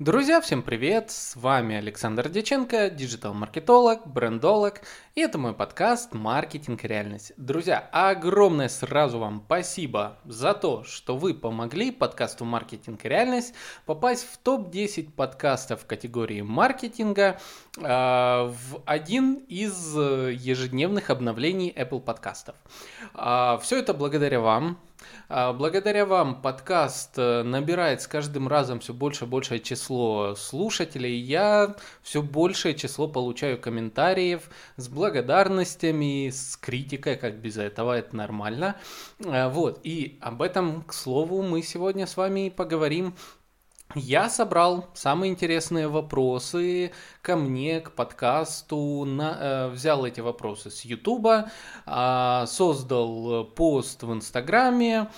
Друзья, всем привет! С вами Александр Деченко, диджитал-маркетолог, брендолог, и это мой подкаст «Маркетинг и реальность». Друзья, огромное сразу вам спасибо за то, что вы помогли подкасту «Маркетинг и реальность» попасть в топ-10 подкастов в категории маркетинга э, в один из ежедневных обновлений Apple подкастов. Э, все это благодаря вам, а, благодаря вам подкаст э, набирает с каждым разом все больше и большее число слушателей. Я все большее число получаю комментариев с благодарностями, с критикой, как без этого, это нормально. А, вот, и об этом, к слову, мы сегодня с вами поговорим я собрал самые интересные вопросы ко мне, к подкасту, на, э, взял эти вопросы с Ютуба, э, создал пост в Инстаграме,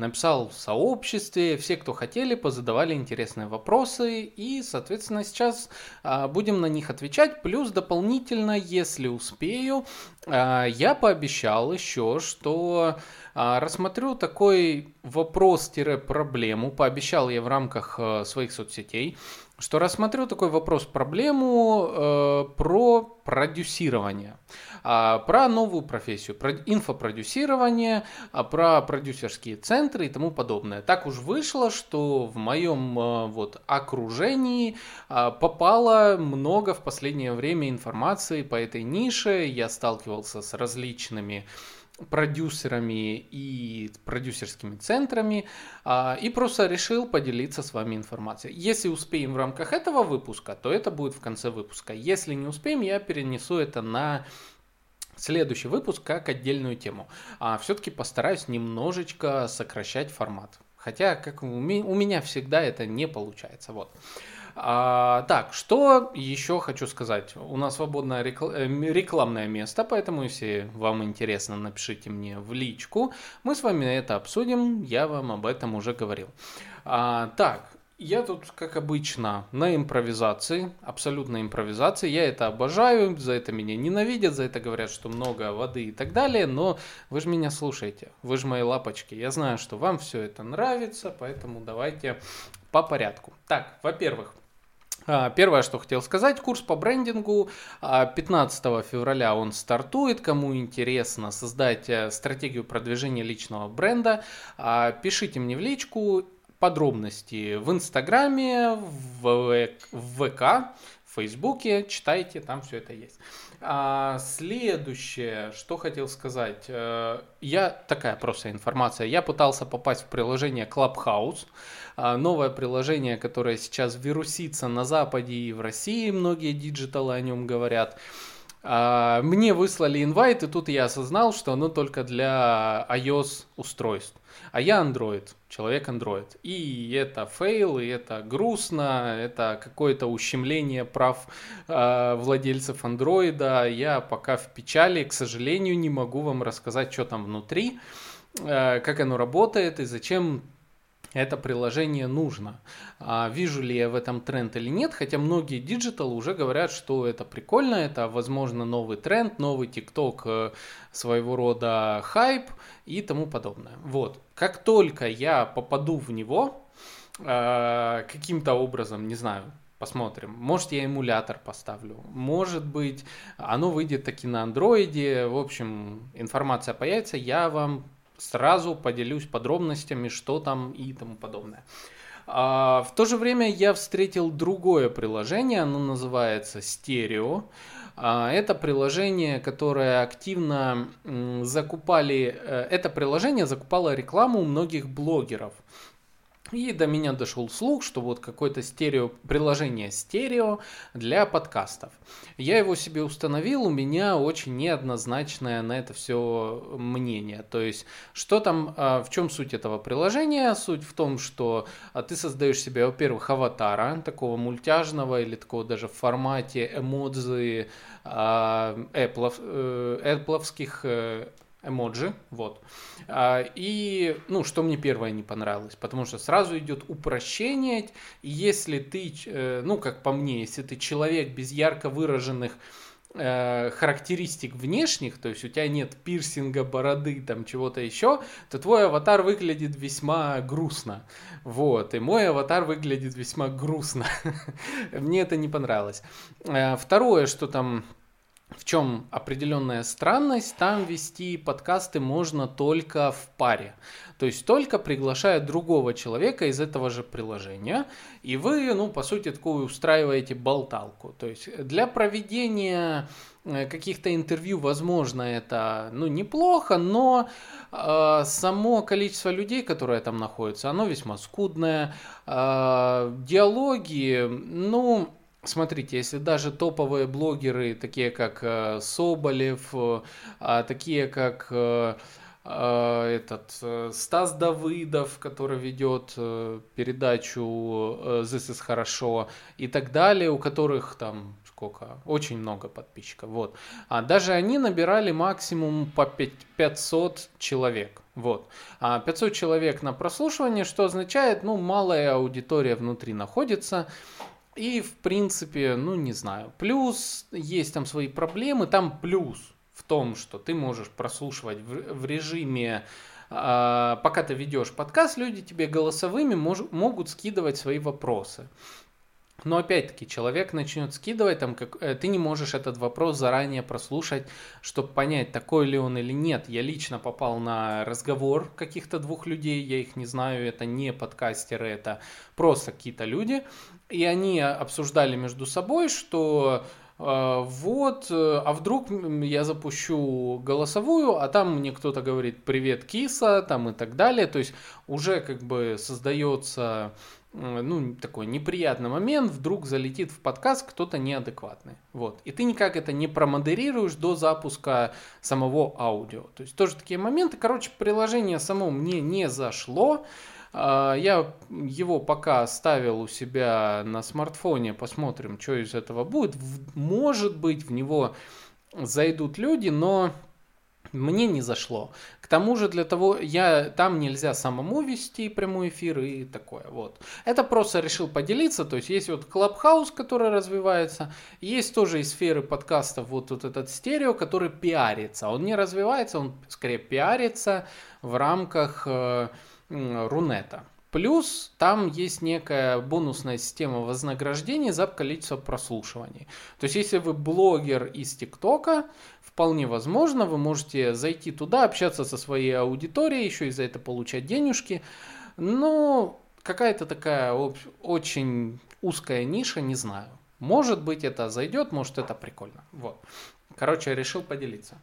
написал в сообществе, все, кто хотели, позадавали интересные вопросы, и, соответственно, сейчас э, будем на них отвечать, плюс дополнительно, если успею, э, я пообещал еще, что рассмотрю такой вопрос-проблему, пообещал я в рамках э, своих соцсетей, что рассмотрю такой вопрос-проблему э, про продюсирование, э, про новую профессию, про инфопродюсирование, э, про продюсерские центры и тому подобное. Так уж вышло, что в моем э, вот окружении э, попало много в последнее время информации по этой нише. Я сталкивался с различными продюсерами и продюсерскими центрами а, и просто решил поделиться с вами информацией. Если успеем в рамках этого выпуска, то это будет в конце выпуска. Если не успеем, я перенесу это на следующий выпуск как отдельную тему. А все-таки постараюсь немножечко сокращать формат. Хотя, как у меня всегда это не получается. Вот. А, так, что еще хочу сказать? У нас свободное рекл... Э, рекламное место, поэтому, если вам интересно, напишите мне в личку. Мы с вами это обсудим, я вам об этом уже говорил. А, так, я тут, как обычно, на импровизации, абсолютно импровизации. Я это обожаю, за это меня ненавидят, за это говорят, что много воды и так далее. Но вы же меня слушаете, вы же мои лапочки. Я знаю, что вам все это нравится, поэтому давайте по порядку. Так, во-первых, первое, что хотел сказать, курс по брендингу 15 а, февраля он стартует. Кому интересно создать э, стратегию продвижения личного бренда, а, пишите мне в личку подробности в Инстаграме, в ВК, в Фейсбуке, читайте, там все это есть. А, следующее, что хотел сказать. Э, я, такая просто информация, я пытался попасть в приложение Clubhouse, а, новое приложение, которое сейчас вирусится на Западе и в России, многие диджиталы о нем говорят. А, мне выслали инвайт, и тут я осознал, что оно только для iOS устройств. А я Android, человек Android. И это фейл, и это грустно, это какое-то ущемление прав э, владельцев Android. Я пока в печали, к сожалению, не могу вам рассказать, что там внутри, э, как оно работает и зачем это приложение нужно. А вижу ли я в этом тренд или нет, хотя многие диджиталы уже говорят, что это прикольно, это, возможно, новый тренд, новый TikTok э, своего рода хайп и тому подобное. Вот. Как только я попаду в него, э, каким-то образом, не знаю, Посмотрим. Может, я эмулятор поставлю. Может быть, оно выйдет таки на андроиде. В общем, информация появится. Я вам сразу поделюсь подробностями, что там и тому подобное. А, в то же время я встретил другое приложение, оно называется Stereo. А, это приложение, которое активно закупали, э, это приложение закупало рекламу у многих блогеров. И до меня дошел слух, что вот какое-то стерео, приложение стерео для подкастов. Я его себе установил, у меня очень неоднозначное на это все мнение. То есть, что там, а, в чем суть этого приложения? Суть в том, что а, ты создаешь себе, во-первых, аватара, такого мультяжного или такого даже в формате эмодзи Apple, Apple'овских э, эмоджи, вот. А, и, ну, что мне первое не понравилось, потому что сразу идет упрощение, и если ты, э, ну, как по мне, если ты человек без ярко выраженных э, характеристик внешних, то есть у тебя нет пирсинга, бороды, там чего-то еще, то твой аватар выглядит весьма грустно. Вот, и мой аватар выглядит весьма грустно. Мне это не понравилось. Э, второе, что там в чем определенная странность, там вести подкасты можно только в паре. То есть только приглашая другого человека из этого же приложения, и вы, ну, по сути, такую устраиваете болталку. То есть для проведения э, каких-то интервью, возможно, это ну, неплохо, но э, само количество людей, которые там находятся, оно весьма скудное. Э, диалоги, ну, Смотрите, если даже топовые блогеры, такие как э, Соболев, э, а такие как э, этот Стас Давыдов, который ведет передачу This is хорошо и так далее, у которых там сколько, очень много подписчиков, вот. А даже они набирали максимум по 500 человек, вот. А 500 человек на прослушивание, что означает, ну, малая аудитория внутри находится, и, в принципе, ну, не знаю. Плюс есть там свои проблемы. Там плюс в том, что ты можешь прослушивать в, в режиме э, пока ты ведешь подкаст, люди тебе голосовыми мож, могут скидывать свои вопросы. Но опять-таки человек начнет скидывать, там, как, э, ты не можешь этот вопрос заранее прослушать, чтобы понять, такой ли он или нет. Я лично попал на разговор каких-то двух людей, я их не знаю, это не подкастеры, это просто какие-то люди. И они обсуждали между собой, что э, вот, э, а вдруг я запущу голосовую, а там мне кто-то говорит «Привет, киса», там и так далее. То есть уже как бы создается ну, такой неприятный момент, вдруг залетит в подкаст кто-то неадекватный. Вот. И ты никак это не промодерируешь до запуска самого аудио. То есть тоже такие моменты. Короче, приложение само мне не зашло. А, я его пока ставил у себя на смартфоне, посмотрим, что из этого будет. Может быть, в него зайдут люди, но мне не зашло. К тому же для того, я там нельзя самому вести прямой эфир и такое вот. Это просто решил поделиться, то есть есть вот Clubhouse, который развивается, есть тоже из сферы подкастов вот, вот этот стерео, который пиарится. Он не развивается, он скорее пиарится в рамках э, Рунета. Плюс там есть некая бонусная система вознаграждения за количество прослушиваний. То есть, если вы блогер из ТикТока, вполне возможно, вы можете зайти туда, общаться со своей аудиторией, еще и за это получать денежки. Но какая-то такая очень узкая ниша, не знаю. Может быть, это зайдет, может, это прикольно. Вот. Короче, решил поделиться.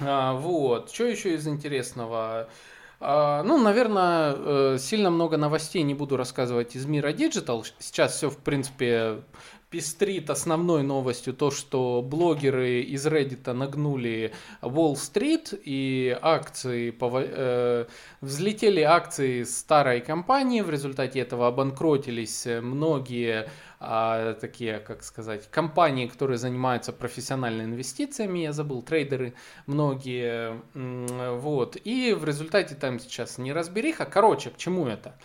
А, вот. Что еще из интересного? А, ну, наверное, э, сильно много новостей не буду рассказывать из мира Digital. Сейчас все, в принципе, пестрит основной новостью то, что блогеры из Reddit нагнули Street и акции э, взлетели акции старой компании, в результате этого обанкротились многие а, такие, как сказать, компании, которые занимаются профессиональными инвестициями, я забыл, трейдеры многие, вот, и в результате там сейчас не разбериха, короче, к чему это?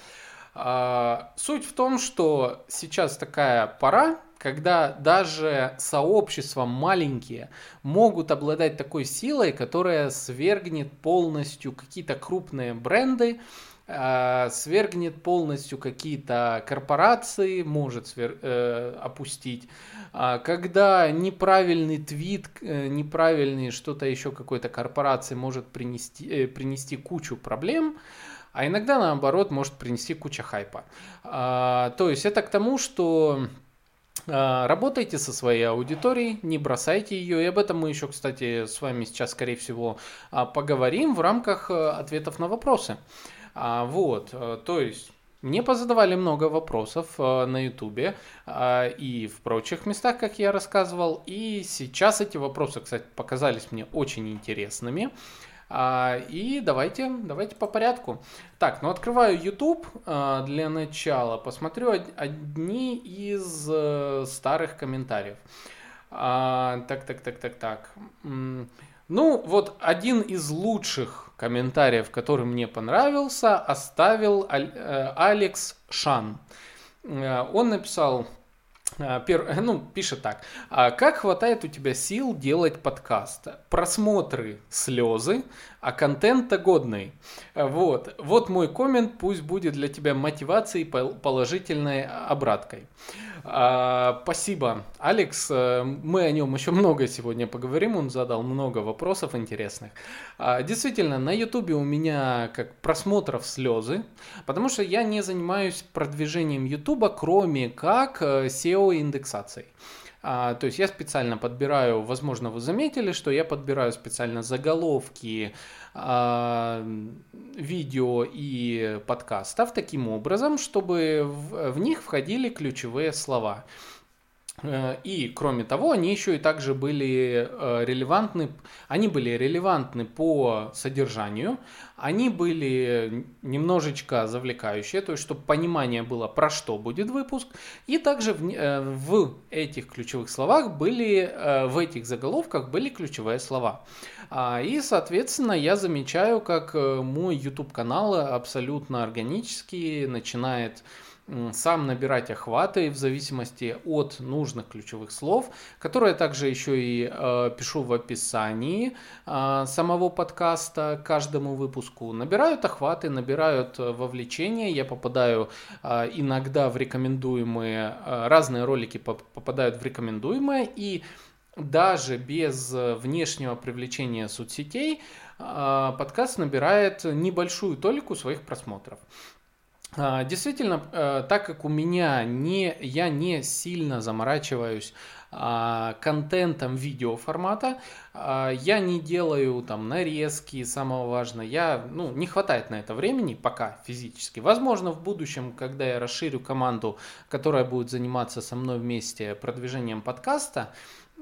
А, суть в том, что сейчас такая пора, когда даже сообщества маленькие могут обладать такой силой, которая свергнет полностью какие-то крупные бренды, а, свергнет полностью какие-то корпорации, может свер... э, опустить. А, когда неправильный твит, э, неправильный что-то еще какой-то корпорации может принести, э, принести кучу проблем, а иногда наоборот может принести кучу хайпа. А, то есть это к тому, что Работайте со своей аудиторией, не бросайте ее. И об этом мы еще, кстати, с вами сейчас, скорее всего, поговорим в рамках э, ответов на вопросы. А, вот, э, то есть мне позадавали много вопросов э, на Ютубе и в прочих местах, как я рассказывал. И сейчас эти вопросы, кстати, показались мне очень интересными. А, и давайте, давайте по порядку. Так, ну открываю YouTube для начала. Посмотрю одни из старых комментариев. А, так, так, так, так, так. Ну, вот один из лучших комментариев, который мне понравился, оставил э, Алекс Шан. Э, он написал А, пер, ну, пишет так. «А как хватает у тебя сил делать подкаст? Просмотры слезы, а контент-то годный. Вот. Вот мой коммент, пусть будет для тебя мотивацией, положительной обраткой. А, спасибо, Алекс. Э, мы о нем еще много сегодня поговорим. Он задал много вопросов интересных. А, действительно, на Ютубе у меня как просмотров слезы, потому что я не занимаюсь продвижением Ютуба, кроме как э, SEO-индексацией. А, то есть я специально подбираю, возможно, вы заметили, что я подбираю специально заголовки а, видео и подкастов таким образом, чтобы в, в них входили ключевые слова. Э, и, кроме того, они еще и также были э, релевантны, они были релевантны по содержанию, они были немножечко завлекающие, то есть, чтобы понимание было, про что будет выпуск, и также в, э, в этих ключевых словах были, в этих заголовках были ключевые слова. А, и, соответственно, я замечаю, как мой YouTube-канал абсолютно органически начинает сам набирать охваты в зависимости от нужных ключевых слов, которые также еще и э, пишу в описании э, самого подкаста каждому выпуску. Набирают охваты, набирают э, вовлечение, я попадаю э, иногда в рекомендуемые, э, разные ролики попадают в рекомендуемые, и даже без внешнего привлечения соцсетей э, подкаст набирает небольшую толику своих просмотров. А, действительно, э, так как у меня не, я не сильно заморачиваюсь а, контентом видеоформата, а, я не делаю там нарезки, самое важное, я, ну, не хватает на это времени пока физически. Возможно, в будущем, когда я расширю команду, которая будет заниматься со мной вместе продвижением подкаста,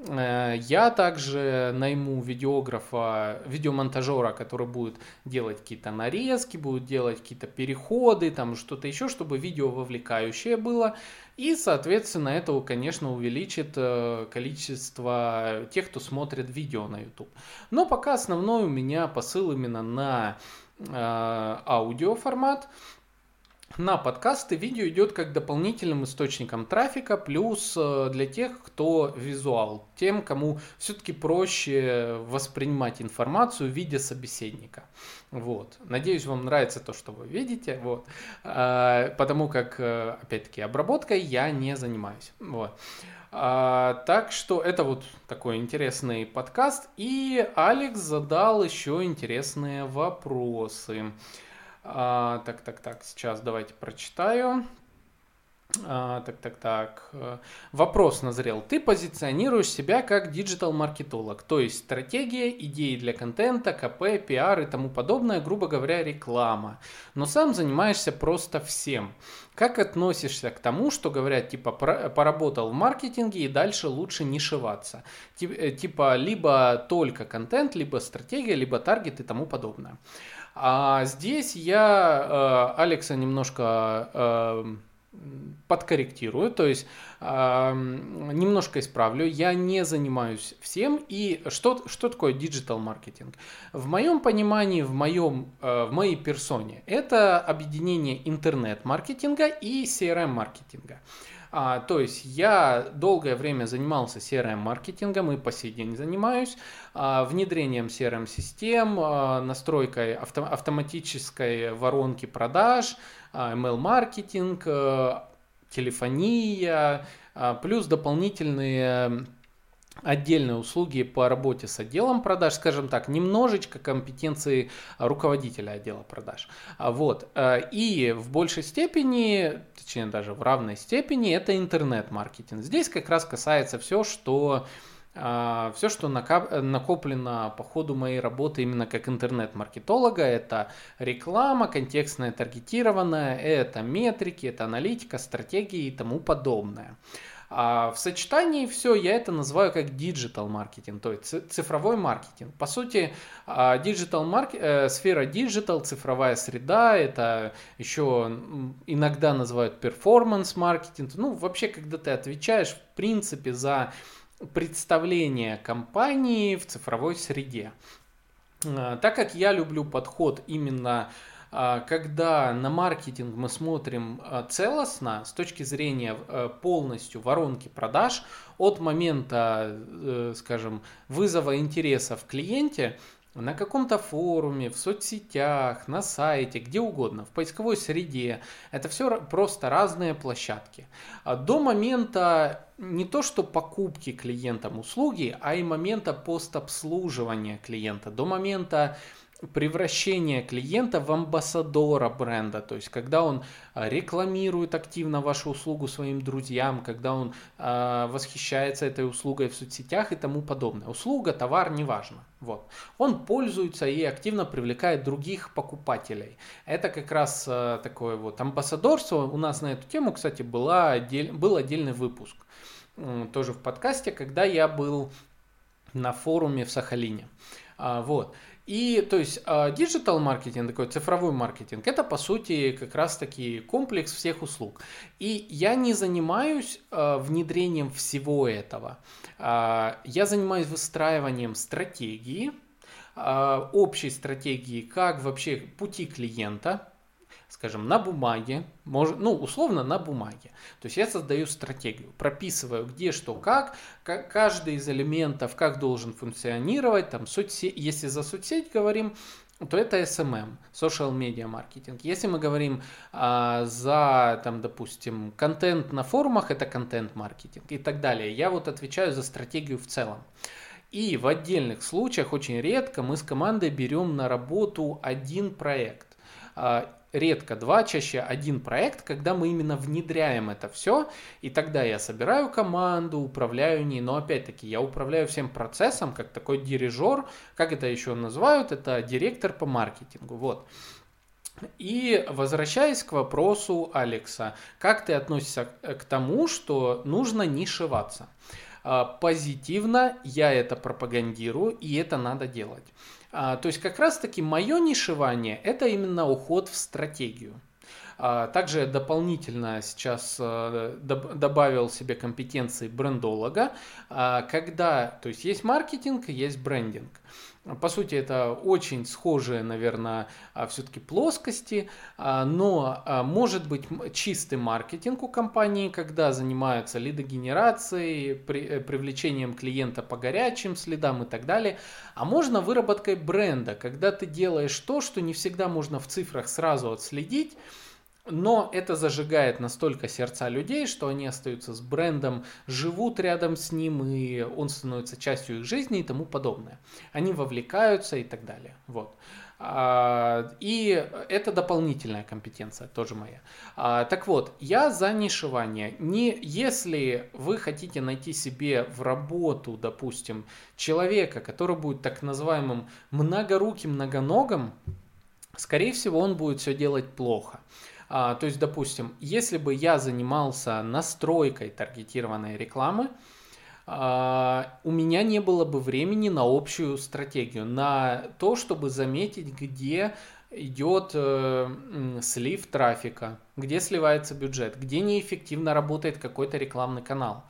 я также найму видеографа, видеомонтажера, который будет делать какие-то нарезки, будет делать какие-то переходы, там что-то еще, чтобы видео вовлекающее было. И, соответственно, это, конечно, увеличит э, количество тех, кто смотрит видео на YouTube. Но пока основной у меня посыл именно на э, аудиоформат. На подкасты видео идет как дополнительным источником трафика, плюс э, для тех, кто визуал, тем, кому все-таки проще воспринимать информацию в виде собеседника. Вот. Надеюсь, вам нравится то, что вы видите, вот. А, потому как, э, опять-таки, обработкой я не занимаюсь. Вот. А, так что это вот такой интересный подкаст. И Алекс задал еще интересные вопросы. А, так, так, так, сейчас давайте прочитаю. А, так, так, так. Вопрос назрел. Ты позиционируешь себя как диджитал-маркетолог, то есть стратегия, идеи для контента, КП, пиар и тому подобное, грубо говоря, реклама. Но сам занимаешься просто всем. Как относишься к тому, что говорят, типа, поработал в маркетинге и дальше лучше нишеваться? Э, типа, либо только контент, либо стратегия, либо таргет и тому подобное. А здесь я э, Алекса немножко э, подкорректирую, то есть э, немножко исправлю. Я не занимаюсь всем. И что, что такое digital маркетинг? В моем понимании, в, моем, э, в моей персоне, это объединение интернет-маркетинга и CRM-маркетинга. А, то есть я долгое время занимался CRM-маркетингом и по сей день занимаюсь а, внедрением CRM-систем, а, настройкой авто, автоматической воронки продаж, а, email-маркетинг, а, телефония, а, плюс дополнительные отдельные услуги по работе с отделом продаж, скажем так, немножечко компетенции руководителя отдела продаж. А Вот. Э, и в большей степени, точнее даже в равной степени, это интернет-маркетинг. Здесь как раз касается все, что э, все, что накоплено по ходу моей работы именно как интернет-маркетолога, это реклама, контекстная таргетированная, это метрики, это аналитика, стратегии и тому подобное. А в сочетании все я это называю как digital маркетинг, то есть цифровой маркетинг. По сути, digital маркетинг, э, сфера digital, цифровая среда, это еще иногда называют performance маркетинг. Ну, вообще, когда ты отвечаешь, в принципе, за представление компании в цифровой среде. А, так как я люблю подход именно а, когда на маркетинг мы смотрим а, целостно с точки зрения э, полностью воронки продаж от момента, э, скажем, вызова интереса в клиенте на каком-то форуме, в соцсетях, на сайте, где угодно, в поисковой среде. Это все просто разные площадки. А до момента не то что покупки клиентам услуги, а и момента постобслуживания клиента, до момента превращение клиента в амбассадора бренда, то есть когда он а, рекламирует активно вашу услугу своим друзьям, когда он э, восхищается этой услугой в соцсетях и тому подобное. Услуга, товар, неважно. Вот. Он пользуется и активно привлекает других покупателей. Это как раз э, такое вот амбассадорство. У нас на эту тему, кстати, была отдель... был отдельный выпуск э, тоже в подкасте, когда я был на форуме в Сахалине. А, вот. И то есть digital а, маркетинг, такой цифровой маркетинг, это по сути как раз таки комплекс всех услуг. И я не занимаюсь а, внедрением всего этого. А, я занимаюсь выстраиванием стратегии, общей стратегии, как вообще пути клиента, скажем, на бумаге, может, ну, условно на бумаге. То есть я создаю стратегию, прописываю где, что, как, как каждый из элементов, как должен функционировать, там, соцсеть, если за соцсеть говорим, то это SMM, social media маркетинг. Если мы говорим а, за, там, допустим, контент на форумах, это контент маркетинг и так далее. Я вот отвечаю за стратегию в целом. И в отдельных случаях очень редко мы с командой берем на работу один проект. Редко два, чаще один проект, когда мы именно внедряем это все, и тогда я собираю команду, управляю ней, но опять-таки я управляю всем процессом, как такой дирижер, как это еще называют, это директор по маркетингу, вот. И возвращаясь к вопросу Алекса, как ты относишься к тому, что нужно нишеваться? А, позитивно я это пропагандирую, и это надо делать. А, то есть как раз-таки мое нишевание – это именно уход в стратегию. А, также дополнительно сейчас э, добавил себе компетенции брендолога, а, когда, то есть есть маркетинг, есть брендинг. По сути, это очень схожие, наверное, а, все-таки плоскости, но может быть чистый маркетинг у компании, когда занимаются лидогенерацией, э, привлечением клиента по горячим следам и так далее. А можно выработкой бренда, когда ты делаешь то, что не всегда можно в цифрах сразу отследить, но это зажигает настолько сердца людей, что они остаются с брендом, живут рядом с ним, и он становится частью их жизни и тому подобное. Они вовлекаются и так далее. Вот. А, и это дополнительная компетенция, тоже моя. А, так вот, я за нишевание. Не, если вы хотите найти себе в работу, допустим, человека, который будет так называемым многоруким, многоногом, скорее всего, он будет все делать плохо. А, то есть, допустим, если бы я занимался настройкой таргетированной рекламы, а, у меня не было бы времени на общую стратегию, на то, чтобы заметить, где идет э, слив трафика, где сливается бюджет, где неэффективно работает какой-то рекламный канал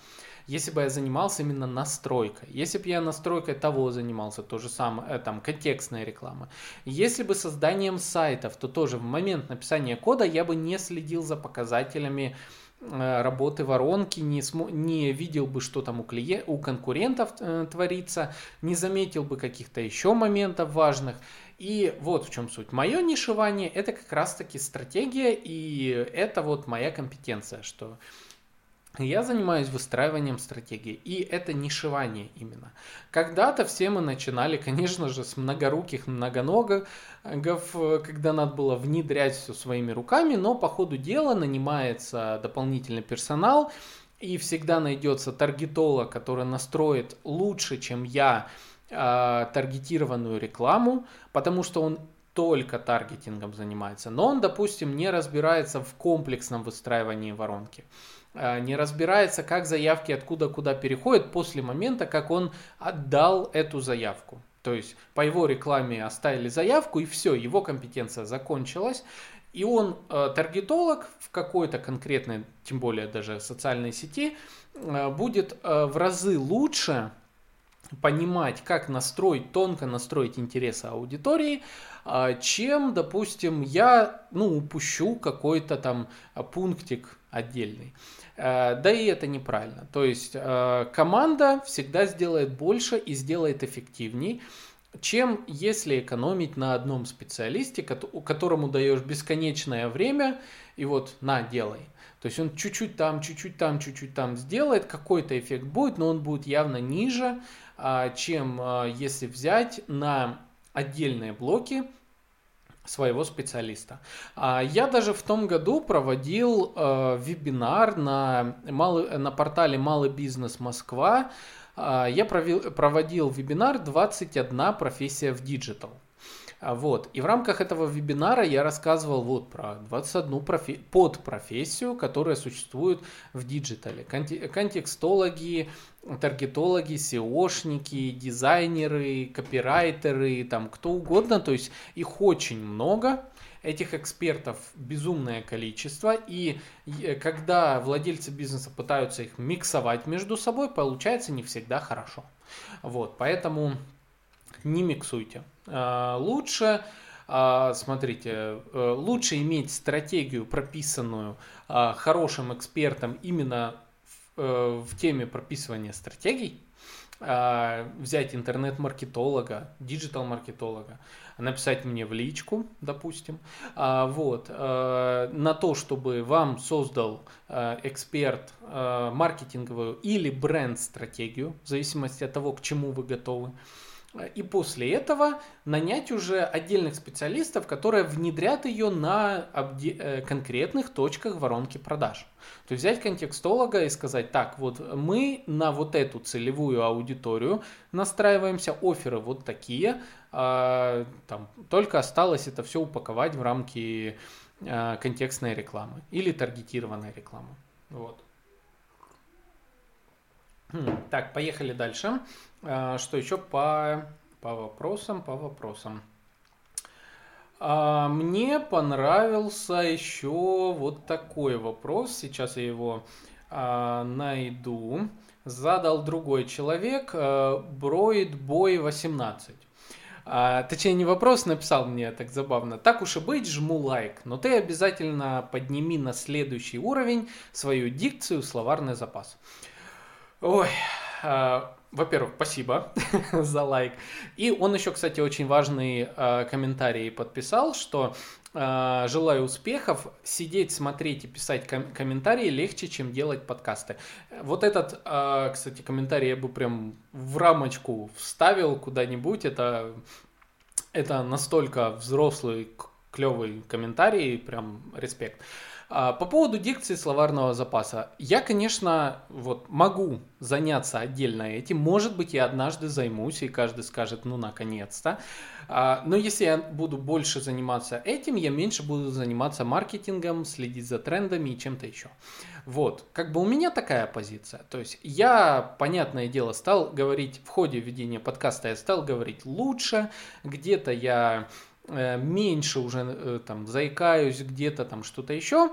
если бы я занимался именно настройкой, если бы я настройкой того занимался, то же самое, э, там, контекстная реклама, если бы созданием сайтов, то тоже в момент написания кода я бы не следил за показателями э, работы воронки, не, смо- не видел бы, что там у, клиент, у конкурентов э, творится, не заметил бы каких-то еще моментов важных. И вот в чем суть. Мое нишевание это как раз таки стратегия, и это вот моя компетенция, что я занимаюсь выстраиванием стратегии, и это нишевание именно. Когда-то все мы начинали, конечно же, с многоруких многоногов, когда надо было внедрять все своими руками, но по ходу дела нанимается дополнительный персонал, и всегда найдется таргетолог, который настроит лучше, чем я, а, таргетированную рекламу, потому что он только таргетингом занимается, но он, допустим, не разбирается в комплексном выстраивании воронки. А, не разбирается, как заявки откуда куда переходят после момента, как он отдал эту заявку. То есть по его рекламе оставили заявку и все, его компетенция закончилась. И он, э, таргетолог в какой-то конкретной, тем более даже социальной сети, э, будет э, в разы лучше понимать, как настроить, тонко настроить интересы аудитории, а, чем, допустим, я ну, упущу какой-то там пунктик отдельный. А, да и это неправильно. То есть а, команда всегда сделает больше и сделает эффективней, чем если экономить на одном специалисте, которому даешь бесконечное время, и вот на, делай. То есть он чуть-чуть там, чуть-чуть там, чуть-чуть там сделает, какой-то эффект будет, но он будет явно ниже, а, чем а, если взять на отдельные блоки своего специалиста. А, я даже в том году проводил вебинар на, малый, на портале Малый бизнес Москва. Я проводил вебинар «21 профессия в digital». А, вот. И в рамках этого вебинара я рассказывал вот про 21 профи- подпрофессию, которая существует в диджитале. контекстологи, таргетологи, SEO шники, дизайнеры, копирайтеры, там кто угодно. То есть их очень много. Этих экспертов безумное количество, и когда владельцы бизнеса пытаются их миксовать между собой, получается не всегда хорошо. Вот, поэтому не миксуйте. А, лучше, а, смотрите, э, лучше иметь стратегию, прописанную а, хорошим экспертом именно в, э, теме прописывания стратегий, взять интернет-маркетолога, диджитал-маркетолога, написать мне в личку, допустим, вот, на то, чтобы вам создал эксперт маркетинговую или бренд-стратегию, в зависимости от того, к чему вы готовы. И после этого нанять уже отдельных специалистов, которые внедрят ее на э, конкретных точках воронки продаж. То есть взять контекстолога и сказать, так, вот мы на вот эту целевую аудиторию настраиваемся, оферы вот такие, а, там, только осталось это все упаковать в рамки а, контекстной рекламы или таргетированной рекламы. Вот. Хм, так, поехали дальше. А, что еще по, по вопросам, по вопросам. А, мне понравился еще вот такой вопрос. Сейчас я его а, найду. Задал другой человек, Броид Бой 18. А, точнее, не вопрос написал мне так забавно. Так уж и быть, жму лайк, но ты обязательно подними на следующий уровень свою дикцию, словарный запас. Ой, э, во-первых, спасибо за лайк. И он еще, кстати, очень важный э, комментарий подписал, что э, желаю успехов. Сидеть, смотреть и писать ком- комментарии легче, чем делать подкасты. Вот этот, э, кстати, комментарий я бы прям в рамочку вставил куда-нибудь. Это, это настолько взрослый, клевый комментарий, прям респект. А, по поводу дикции словарного запаса. Я, конечно, вот могу заняться отдельно этим. Может быть, я однажды займусь, и каждый скажет, ну, наконец-то. А, но если я буду больше заниматься этим, я меньше буду заниматься маркетингом, следить за трендами и чем-то еще. Вот, как бы у меня такая позиция. То есть я, понятное дело, стал говорить в ходе ведения подкаста, я стал говорить лучше, где-то я меньше уже э, там заикаюсь где-то там что-то еще.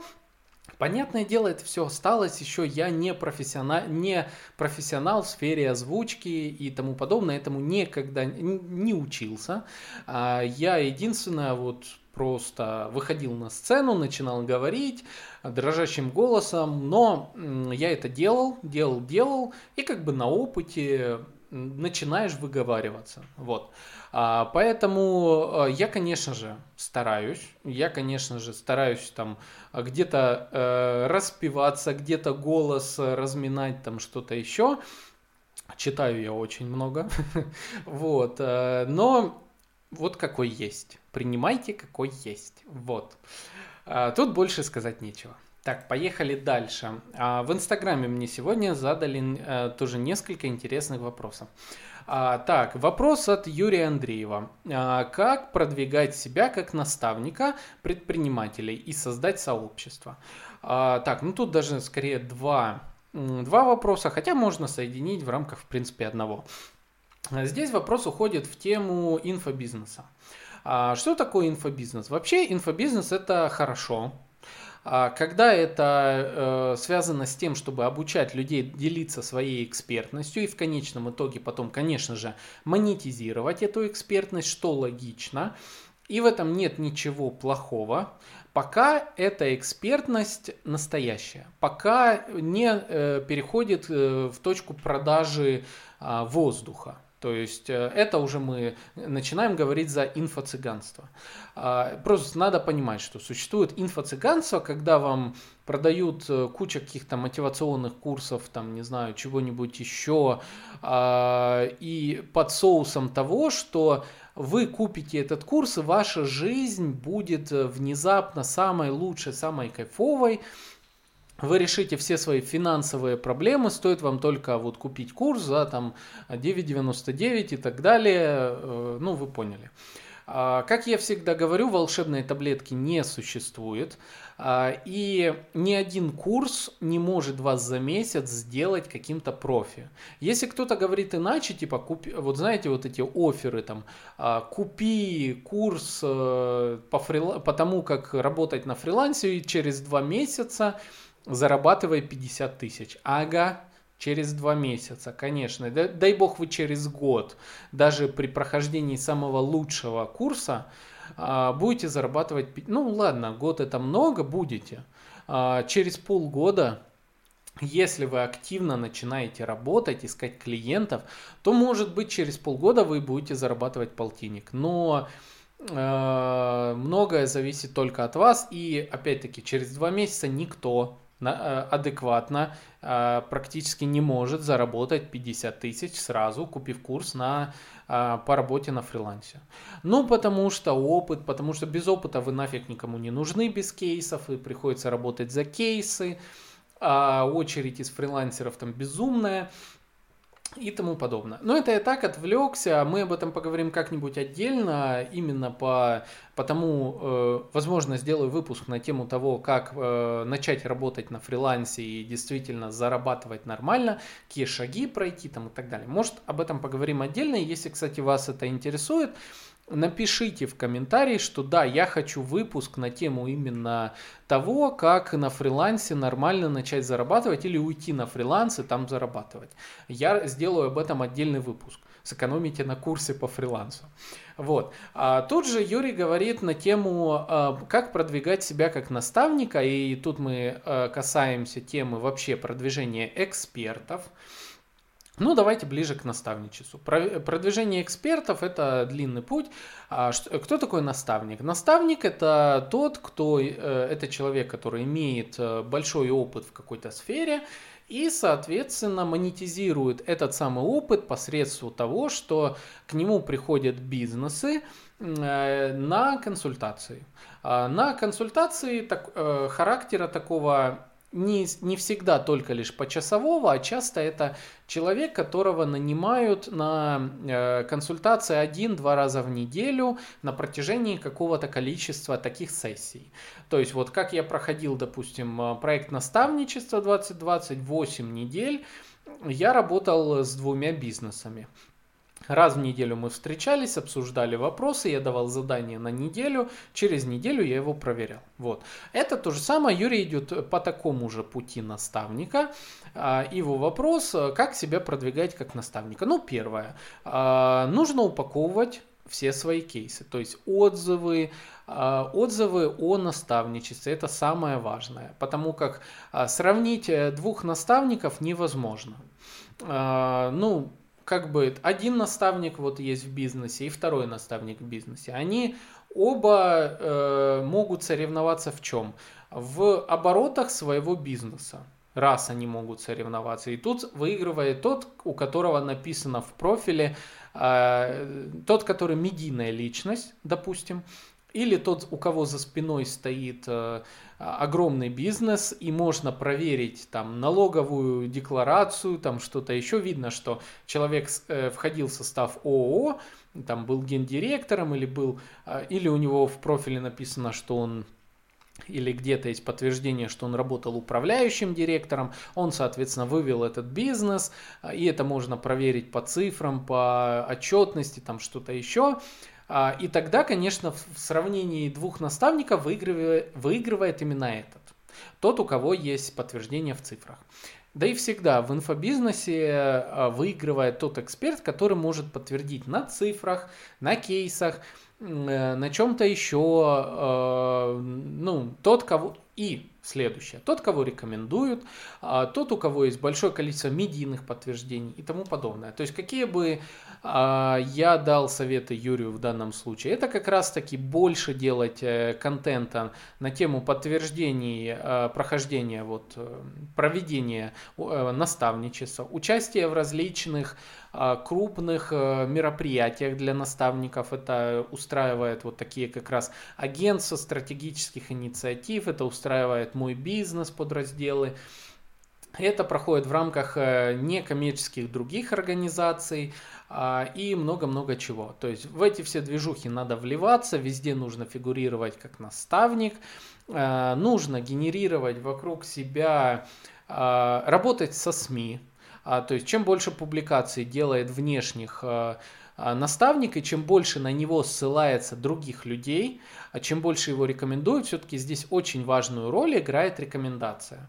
Понятное дело, это все осталось, еще я не профессионал, не профессионал в сфере озвучки и тому подобное, этому никогда не учился. А я единственное вот просто выходил на сцену, начинал говорить дрожащим голосом, но я это делал, делал, делал, и как бы на опыте начинаешь выговариваться. Вот. А, поэтому э, я, конечно же, стараюсь. Я, конечно же, стараюсь там э, где-то э, распиваться, где-то голос разминать, там что-то еще. Читаю я очень много. вот. Э, но вот какой есть. Принимайте, какой есть. Вот. А, тут больше сказать нечего. Так, поехали дальше. А, в Инстаграме мне сегодня задали э, тоже несколько интересных вопросов. А, так, вопрос от Юрия Андреева. А, как продвигать себя как наставника предпринимателей и создать сообщество? А, так, ну тут даже скорее два, два вопроса, хотя можно соединить в рамках, в принципе, одного. Здесь вопрос уходит в тему инфобизнеса. А, что такое инфобизнес? Вообще инфобизнес это хорошо, А когда это э, связано с тем, чтобы обучать людей делиться своей экспертностью и в конечном итоге потом, конечно же, монетизировать эту экспертность, что логично, и в этом нет ничего плохого, пока эта экспертность настоящая, пока не э, переходит э, в точку продажи э, воздуха. То есть э, это уже мы начинаем говорить за инфо-цыганство. А, просто надо понимать, что существует инфо-цыганство, когда вам продают э, куча каких-то мотивационных курсов, там, не знаю, чего-нибудь еще, а, и под соусом того, что вы купите этот курс, и ваша жизнь будет э, внезапно самой лучшей, самой кайфовой, вы решите все свои финансовые проблемы, стоит вам только вот купить курс за там 9,99 и так далее, э, ну вы поняли. А, как я всегда говорю, волшебной таблетки не существует, а, и ни один курс не может вас за месяц сделать каким-то профи. Если кто-то говорит иначе, типа, купи, вот знаете, вот эти оферы там, а, купи курс э, по, фрила, по тому, как работать на фрилансе, и через два месяца зарабатывая 50 тысяч. Ага, через два месяца, конечно. Дай, бог вы через год, даже при прохождении самого лучшего курса, а, будете зарабатывать, ну ладно, год это много, будете. А, через полгода если вы активно начинаете работать, искать клиентов, то, может быть, через полгода вы будете зарабатывать полтинник. Но э, многое зависит только от вас. И, опять-таки, через два месяца никто адекватно э, практически не может заработать 50 тысяч сразу, купив курс на, э, по работе на фрилансе. Ну, потому что опыт, потому что без опыта вы нафиг никому не нужны без кейсов, и приходится работать за кейсы, а очередь из фрилансеров там безумная и тому подобное. Но это я так отвлекся, мы об этом поговорим как-нибудь отдельно, именно по, по тому, э, возможно, сделаю выпуск на тему того, как э, начать работать на фрилансе и действительно зарабатывать нормально, какие шаги пройти там и так далее. Может, об этом поговорим отдельно, если, кстати, вас это интересует, Напишите в комментарии, что да, я хочу выпуск на тему именно того, как на фрилансе нормально начать зарабатывать или уйти на фриланс и там зарабатывать. Я сделаю об этом отдельный выпуск. Сэкономите на курсе по фрилансу. Вот. А тут же Юрий говорит на тему, а, как продвигать себя как наставника, и тут мы а, касаемся темы вообще продвижения экспертов. Ну, давайте ближе к наставничеству. Продвижение экспертов – это длинный путь. А кто такой наставник? Наставник – это тот, кто, э, это человек, который имеет э, большой опыт в какой-то сфере и, соответственно, монетизирует этот самый опыт посредством того, что к нему приходят бизнесы э, на консультации. А на консультации так, характера такого не, не всегда только лишь почасового, а часто это человек, которого нанимают на э, консультации один-два раза в неделю на протяжении какого-то количества таких сессий. То есть вот как я проходил, допустим, э, проект наставничества 2020, 8 недель, я работал с двумя бизнесами. Раз в неделю мы встречались, обсуждали вопросы, я давал задание на неделю, через неделю я его проверял. Вот. Это то же самое, Юрий идет по такому же пути наставника. А, его вопрос, как себя продвигать как наставника. Ну, первое, а, нужно упаковывать все свои кейсы, то есть отзывы, а, отзывы о наставничестве, это самое важное, потому как сравнить э, двух наставников невозможно. Ну, как бы один наставник вот есть в бизнесе и второй наставник в бизнесе. Они оба э, могут соревноваться в чем? В оборотах своего бизнеса. Раз они могут соревноваться. И тут выигрывает тот, у которого написано в профиле, э, тот, который медийная личность, допустим, или тот, у кого за спиной стоит э, огромный бизнес, и можно проверить там налоговую декларацию, там что-то еще. Видно, что человек э, входил в состав ООО, там был гендиректором, или был, э, или у него в профиле написано, что он или где-то есть подтверждение, что он работал управляющим директором, он, соответственно, вывел этот бизнес, и это можно проверить по цифрам, по отчетности, там что-то еще. А, и тогда, конечно, в сравнении двух наставников выигрывает, выигрывает именно этот. тот, у кого есть подтверждение в цифрах. Да и всегда в инфобизнесе а, выигрывает тот эксперт, который может подтвердить на цифрах, на кейсах, э, на чем-то еще, э, ну, тот, кого... И следующее. Тот, кого рекомендуют, а, тот, у кого есть большое количество медийных подтверждений и тому подобное. То есть, какие бы а, я дал советы Юрию в данном случае, это как раз-таки больше делать э, контента на тему подтверждений э, прохождения, вот, э, проведения наставничества, участия в различных крупных мероприятиях для наставников. Это устраивает вот такие как раз агентства стратегических инициатив, это устраивает мой бизнес подразделы. Это проходит в рамках э, некоммерческих других организаций а, и много-много чего. То есть в эти все движухи надо вливаться, везде нужно фигурировать как наставник, э, нужно генерировать вокруг себя, а, работать со СМИ. А, то есть чем больше публикаций делает внешних наставник, и чем больше на него ссылается других людей, чем больше его рекомендуют, все-таки здесь очень важную роль играет рекомендация.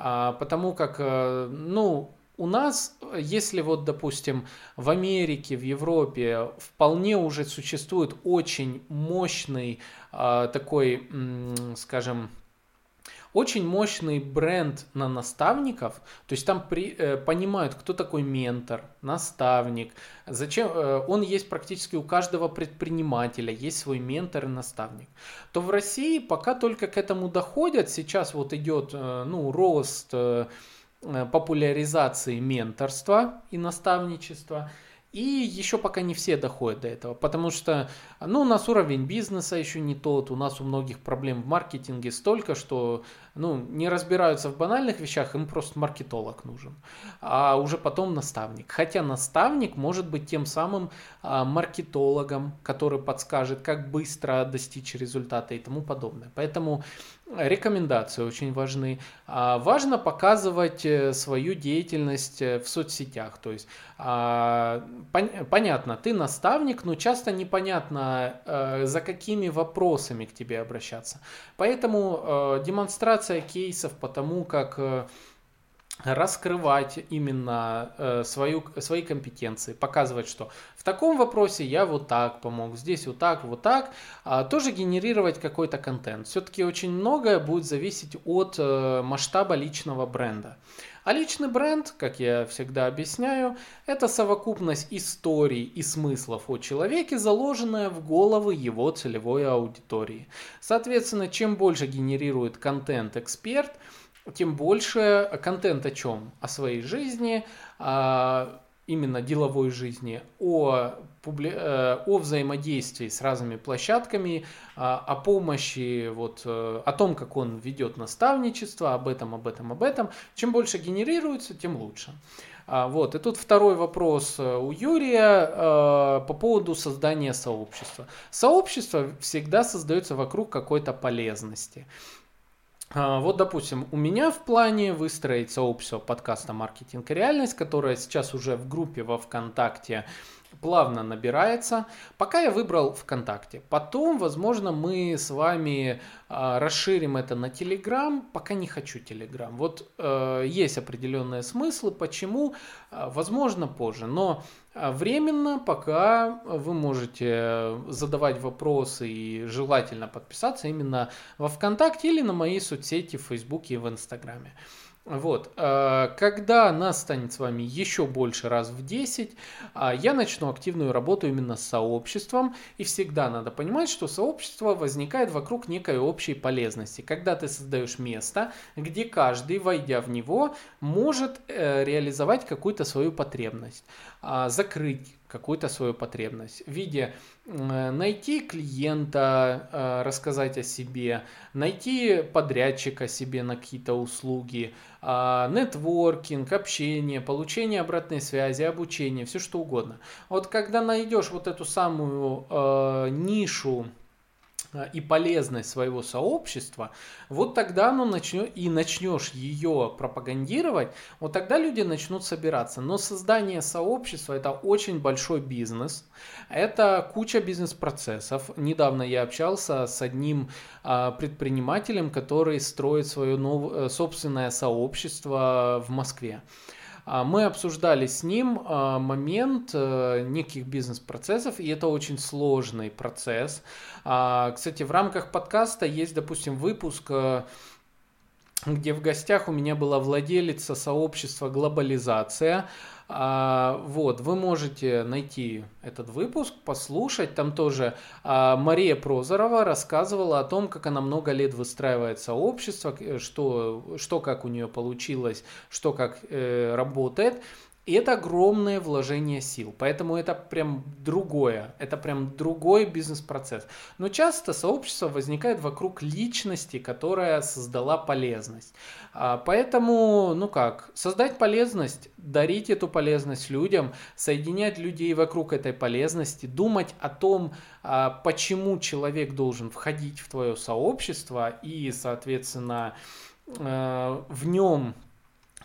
А, потому как, э, ну, у нас, если вот, допустим, в Америке, в Европе вполне уже существует очень мощный а, такой, скажем, очень мощный бренд на наставников, то есть там при, э, понимают, кто такой ментор, наставник, зачем, э, он есть практически у каждого предпринимателя, есть свой ментор и наставник. То в России пока только к этому доходят, сейчас вот идет э, ну, рост э, э популяризации менторства и наставничества – и еще пока не все доходят до этого, потому что ну, у нас уровень бизнеса еще не тот, у нас у многих проблем в маркетинге столько, что ну, не разбираются в банальных вещах, им просто маркетолог нужен, а уже потом наставник. Хотя наставник может быть тем самым а, маркетологом, который подскажет, как быстро достичь результата и тому подобное. Поэтому Рекомендации очень важны. А, важно показывать э, свою деятельность э, в соцсетях. То есть а, понятно, ты наставник, но часто непонятно, э, за какими вопросами к тебе обращаться. Поэтому демонстрация кейсов по тому, как раскрывать именно э, свою, свои компетенции, показывать, что в таком вопросе я вот так помог, здесь вот так, вот так, а тоже генерировать какой-то контент. Все-таки очень многое будет зависеть от э, масштаба личного бренда. А личный бренд, как я всегда объясняю, это совокупность историй и смыслов о человеке, заложенная в головы его целевой аудитории. Соответственно, чем больше генерирует контент эксперт, тем больше контент о чем? О своей жизни, а, именно деловой жизни, о, публи... Э, о взаимодействии с разными площадками, а, о помощи, вот, э, о том, как он ведет наставничество, об этом, об этом, об этом. Чем больше генерируется, тем лучше. А, вот. И тут второй вопрос э, у Юрия по поводу создания сообщества. Сообщество всегда создается вокруг какой-то полезности. А, вот, допустим, у меня в плане выстроить сообщество подкаста «Маркетинг и реальность», которое сейчас уже в группе во ВКонтакте плавно набирается. Пока я выбрал ВКонтакте. Потом, возможно, мы с вами э, расширим это на Телеграм. Пока не хочу Телеграм. Вот э, есть определенные смыслы, почему, э, возможно, позже. Но э, временно пока вы можете задавать вопросы и желательно подписаться именно во ВКонтакте или на мои соцсети в Фейсбуке и в Инстаграме. Вот. Э, когда нас станет с вами еще больше раз в 10, а, я начну активную работу именно с сообществом. И всегда надо понимать, что сообщество возникает вокруг некой общей полезности. Когда ты создаешь место, где каждый, войдя в него, может э, реализовать какую-то свою потребность, а, закрыть какую-то свою потребность в виде э, найти клиента, э, рассказать о себе, найти подрядчика себе на какие-то услуги, а, нетворкинг, общение, получение обратной связи, обучение, все что угодно. Вот когда найдешь вот эту самую э, нишу и полезность своего сообщества, вот тогда оно начнет, и начнешь ее пропагандировать, вот тогда люди начнут собираться. Но создание сообщества это очень большой бизнес, это куча бизнес-процессов. Недавно я общался с одним а, предпринимателем, который строит свое нов... Э, собственное сообщество в Москве. А, мы обсуждали с ним а, момент э, неких бизнес-процессов, и это очень сложный процесс. А, кстати, в рамках подкаста есть, допустим, выпуск э, где в гостях у меня была владелица сообщества «Глобализация», а, вот, вы можете найти этот выпуск, послушать. Там тоже а, Мария Прозорова рассказывала о том, как она много лет выстраивает сообщество, что, что как у нее получилось, что как э, работает. И это огромное вложение сил. Поэтому это прям другое. Это прям другой бизнес-процесс. Но часто сообщество возникает вокруг личности, которая создала полезность. А, поэтому, ну как, создать полезность, дарить эту полезность людям, соединять людей вокруг этой полезности, думать о том, а, почему человек должен входить в твое сообщество и, соответственно, э, в нем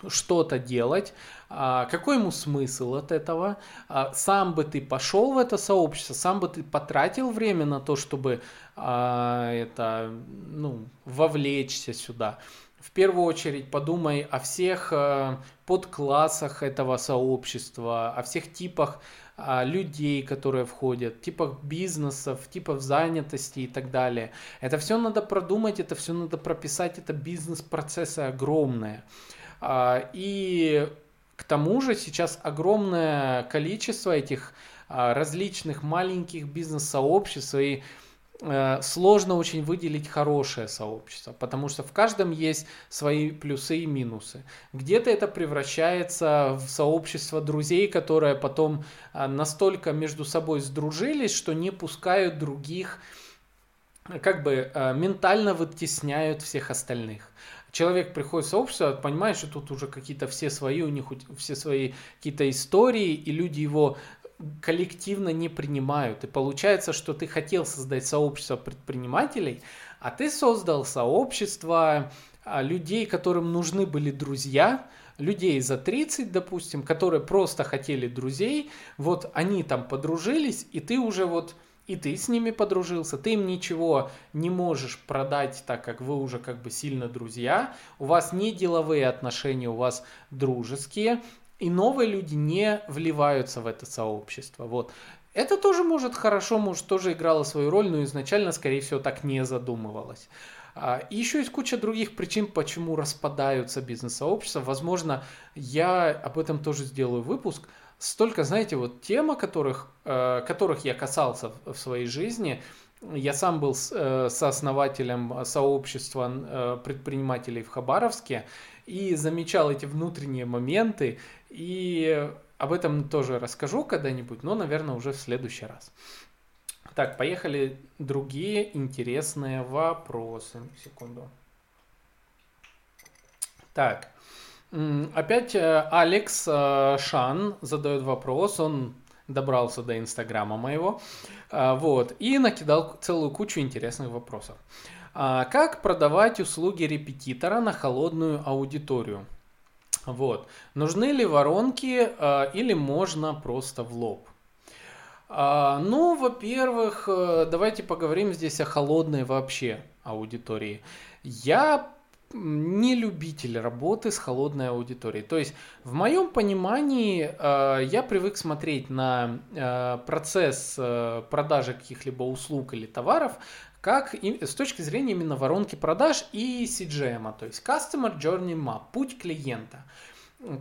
что-то делать, а, какой ему смысл от этого, а, сам бы ты пошел в это сообщество, сам бы ты потратил время на то, чтобы а, это, ну, вовлечься сюда. В первую очередь подумай о всех подклассах этого сообщества, о всех типах людей, которые входят, типах бизнесов, типов занятости и так далее. Это все надо продумать, это все надо прописать, это бизнес-процессы огромные. И к тому же сейчас огромное количество этих а, различных маленьких бизнес-сообществ, и э, сложно очень выделить хорошее сообщество, потому что в каждом есть свои плюсы и минусы. Где-то это превращается в сообщество друзей, которые потом а, настолько между собой сдружились, что не пускают других, как бы ментально вытесняют всех остальных человек приходит в сообщество, понимает, что тут уже какие-то все свои, у них все свои какие-то истории, и люди его коллективно не принимают. И получается, что ты хотел создать сообщество предпринимателей, а ты создал сообщество а, людей, которым нужны были друзья, людей за 30, допустим, которые просто хотели друзей, вот они там подружились, и ты уже вот и ты с ними подружился, ты им ничего не можешь продать, так как вы уже как бы сильно друзья, у вас не деловые отношения, у вас дружеские, и новые люди не вливаются в это сообщество. Вот. Это тоже может хорошо, может тоже играло свою роль, но изначально, скорее всего, так не задумывалось. А, и еще есть куча других причин, почему распадаются бизнес-сообщества. Возможно, я об этом тоже сделаю выпуск – столько, знаете, вот тем, о которых, э, которых я касался в своей жизни. Я сам был э, сооснователем сообщества э, предпринимателей в Хабаровске и замечал эти внутренние моменты. И об этом тоже расскажу когда-нибудь, но, наверное, уже в следующий раз. Так, поехали другие интересные вопросы. Секунду. Так, Опять э, Алекс э, Шан задает вопрос, он добрался до инстаграма моего, э, вот, и накидал целую кучу интересных вопросов. А, как продавать услуги репетитора на холодную аудиторию? Вот. Нужны ли воронки или можно просто в лоб? А, ну, во-первых, давайте поговорим здесь о холодной вообще аудитории. Я не любитель работы с холодной аудиторией. То есть, в моем понимании, э, я привык смотреть на э, процесс э, продажи каких-либо услуг или товаров как с точки зрения именно воронки продаж и CGM, то есть Customer Journey Map, путь клиента.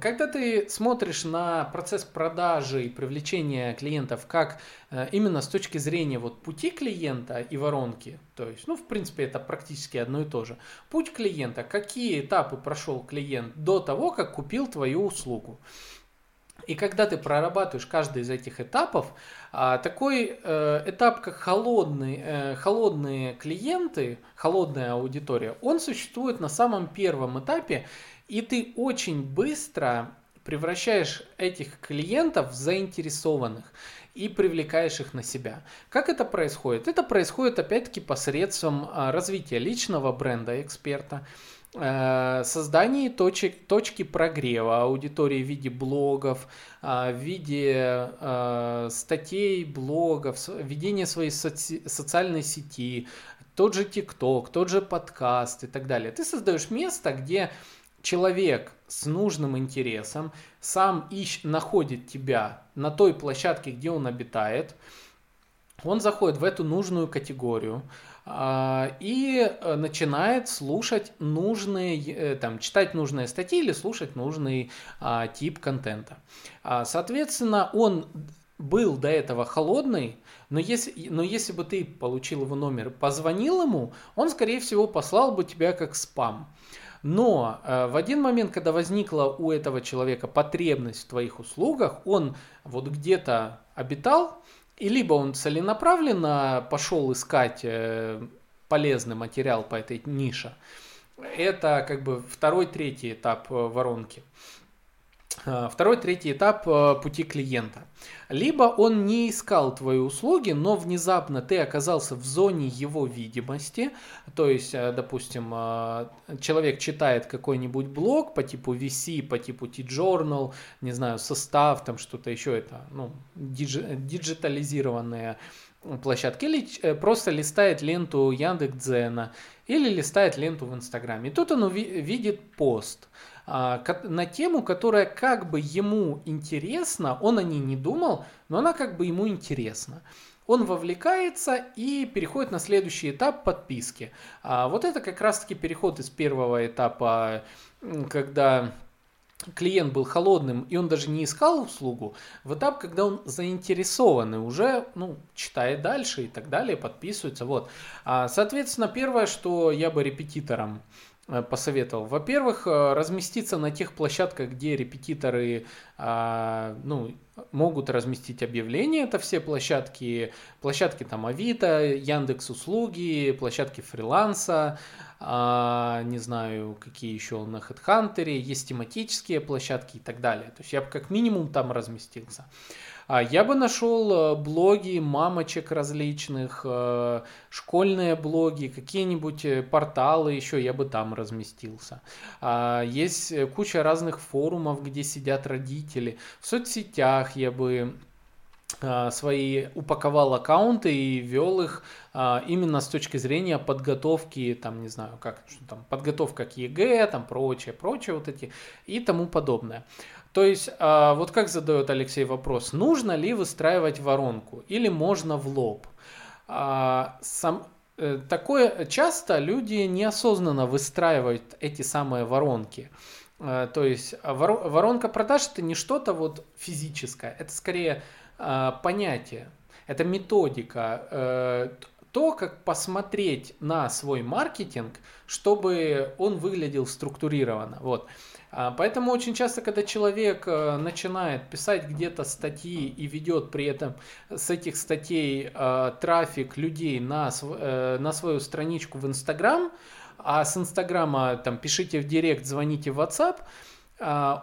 Когда ты смотришь на процесс продажи и привлечения клиентов как э, именно с точки зрения вот пути клиента и воронки, то есть, ну, в принципе, это практически одно и то же. Путь клиента, какие этапы прошел клиент до того, как купил твою услугу. И когда ты прорабатываешь каждый из этих этапов, а, такой э, этап, как холодный, э, холодные клиенты, холодная аудитория, он существует на самом первом этапе, и ты очень быстро превращаешь этих клиентов в заинтересованных и привлекаешь их на себя. Как это происходит? Это происходит опять-таки посредством а, развития личного бренда эксперта, э, создании точек, точки прогрева аудитории в виде блогов, а, в виде э, статей, блогов, ведения своей соци- социальной сети, тот же ТикТок, тот же подкаст и так далее. Ты создаешь место, где человек с нужным интересом сам ищ, находит тебя на той площадке, где он обитает, он заходит в эту нужную категорию а, и э, начинает слушать нужные, э, там, читать нужные статьи или слушать нужный а, тип контента. А, соответственно, он был до этого холодный, но если, но если бы ты получил его номер, позвонил ему, он, скорее всего, послал бы тебя как спам. Но э, в один момент, когда возникла у этого человека потребность в твоих услугах, он вот где-то обитал, и либо он целенаправленно пошел искать э, полезный материал по этой нише. Это как бы второй, третий этап э, воронки. Э, второй, третий этап э, пути клиента. Либо он не искал твои услуги, но внезапно ты оказался в зоне его видимости. То есть, э, допустим, человек читает какой-нибудь блог по типу VC, по типу T-Journal, не знаю, состав, там что-то еще, это ну, диджитализированные площадки, или просто листает ленту Яндекс.Дзена, или листает ленту в Инстаграме. И тут он видит пост – на тему, которая как бы ему интересна, он о ней не думал, но она как бы ему интересна. Он вовлекается и переходит на следующий этап подписки. А вот это как раз-таки переход из первого этапа, когда клиент был холодным, и он даже не искал услугу, в этап, когда он заинтересованный, уже ну, читает дальше и так далее, подписывается. Вот. А, соответственно, первое, что я бы репетиторам посоветовал. Во-первых, э, разместиться на тех площадках, где репетиторы а, ну, могут разместить объявления. Это все площадки, площадки там Авито, Яндекс услуги, площадки фриланса, а, не знаю, какие еще на HeadHunter, есть тематические площадки и так далее. То есть я бы как минимум там разместился. А я бы нашел э, блоги мамочек различных, э, школьные блоги, какие-нибудь э, порталы еще, я бы там разместился. А есть куча разных форумов, где сидят родители. В соцсетях я бы свои упаковал аккаунты и вел их а, именно с точки зрения подготовки, там, не знаю, как, что там, подготовка к ЕГЭ, там, прочее, прочее вот эти и тому подобное. То есть, а, вот как задает Алексей вопрос, нужно ли выстраивать воронку или можно в лоб? А, сам, э, такое часто люди неосознанно выстраивают эти самые воронки. А, то есть воронка продаж это не что-то вот физическое, это скорее понятие, это методика, э, то, как посмотреть на свой маркетинг, чтобы он выглядел структурированно. Вот. А, поэтому очень часто, когда человек э, начинает писать где-то статьи и ведет при этом с этих статей э, трафик людей на, э, на свою страничку в Инстаграм, а с Инстаграма там пишите в Директ, звоните в WhatsApp,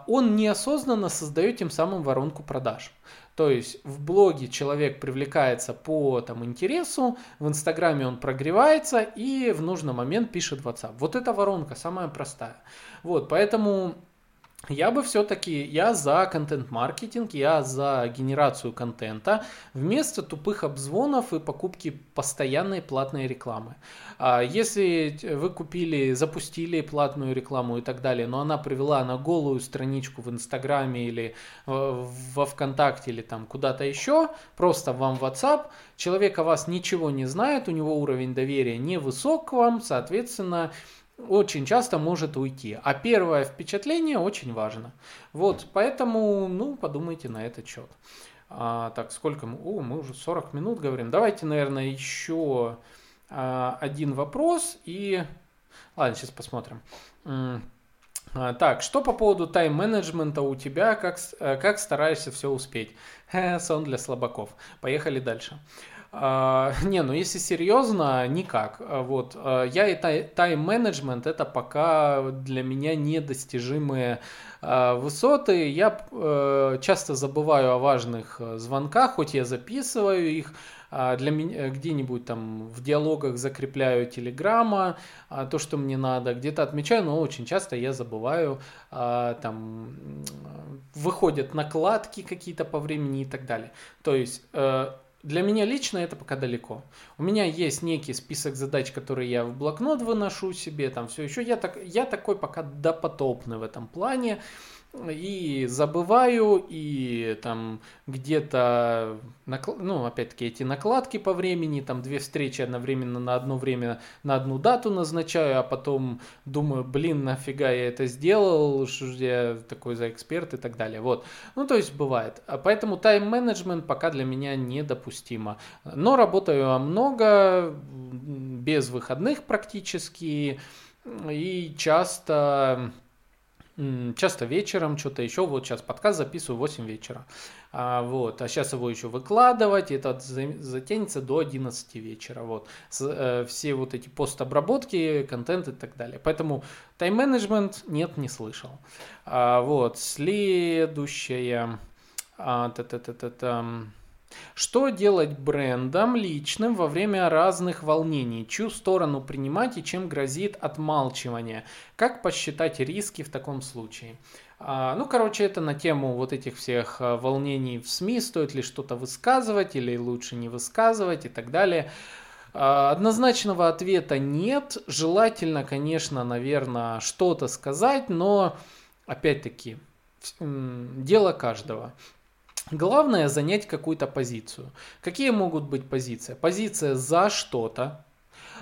он неосознанно создает тем самым воронку продаж. То есть в блоге человек привлекается по там, интересу, в Инстаграме он прогревается и в нужный момент пишет WhatsApp. Вот эта воронка самая простая. Вот, поэтому я бы все-таки, я за контент-маркетинг, я за генерацию контента вместо тупых обзвонов и покупки постоянной платной рекламы. А если вы купили, запустили платную рекламу и так далее, но она привела на голую страничку в Инстаграме или во ВКонтакте или там куда-то еще, просто вам WhatsApp, человек о вас ничего не знает, у него уровень доверия не высок к вам, соответственно, очень часто может уйти. А первое впечатление очень важно. Вот, поэтому, ну, подумайте на этот счет. А, так, сколько мы? О, мы уже 40 минут говорим. Давайте, наверное, еще а, один вопрос и... Ладно, сейчас посмотрим. А, так, что по поводу тайм-менеджмента у тебя? Как, э, как стараешься все успеть? Сон для слабаков. Поехали дальше. А, не, ну если серьезно, никак. А, вот. А, я и тайм-менеджмент это пока для меня недостижимые высоты. Я э, часто забываю о важных э, звонках, хоть я записываю их, для меня где-нибудь там в диалогах закрепляю телеграмма, то, что мне надо, где-то отмечаю, но очень часто я забываю, там выходят накладки какие-то по времени и так далее. То есть э, для меня лично это пока далеко. У меня есть некий список задач, которые я в блокнот выношу себе, там все еще. Я, так, я такой пока допотопный в этом плане и забываю, и там где-то, ну, опять-таки, эти накладки по времени, там две встречи одновременно на одно время, на одну дату назначаю, а потом думаю, блин, нафига я это сделал, что я такой за эксперт и так далее. Вот. Ну, то есть бывает. А поэтому тайм-менеджмент пока для меня недопустимо. Но работаю много, без выходных практически, и часто часто вечером, что-то еще. Вот сейчас подкаст записываю 8 вечера. А, вот, а сейчас его еще выкладывать, это затянется до 11 вечера. Вот. С, э, все вот эти постобработки, контент и так далее. Поэтому тайм-менеджмент нет, не слышал. А, вот, следующее. А, та -та -та -та -та. Что делать брендом личным во время разных волнений? Чью сторону принимать и чем грозит отмалчивание? Как посчитать риски в таком случае? А, ну, короче, это на тему вот этих всех а, волнений в СМИ, стоит ли что-то высказывать или лучше не высказывать и так далее. А, однозначного ответа нет. Желательно, конечно, наверное, что-то сказать, но опять-таки дело каждого. Главное занять какую-то позицию. Какие могут быть позиции? Позиция за что-то,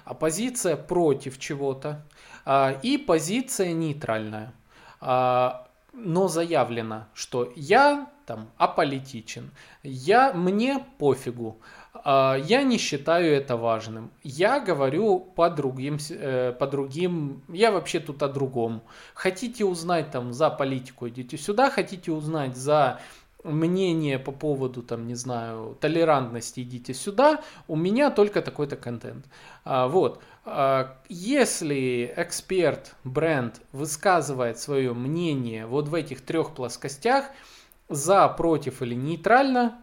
а позиция против чего-то а, и позиция нейтральная. А, но заявлено, что я там аполитичен, я мне пофигу, я не считаю это важным. Я говорю по другим, э, по другим, я вообще тут о другом. Хотите узнать там за политику, идите сюда, хотите узнать за мнение по поводу, там, не знаю, толерантности, идите сюда, у меня только такой-то контент. А, вот. А, если эксперт, бренд высказывает свое мнение вот в этих трех плоскостях, за, против или нейтрально,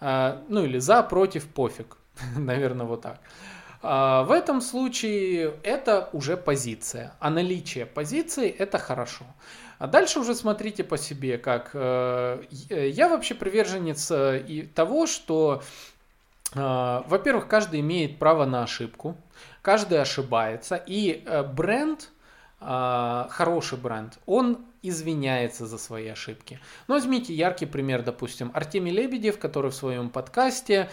а, ну или за, против, пофиг, наверное, вот так. В этом случае это уже позиция. А наличие позиции это хорошо. А дальше уже смотрите по себе, как э, я вообще приверженец э, и того, что, э, во-первых, каждый имеет право на ошибку, каждый ошибается, и бренд, хороший бренд, он извиняется за свои ошибки. Ну, возьмите яркий пример, допустим, Артемий Лебедев, который в своем подкасте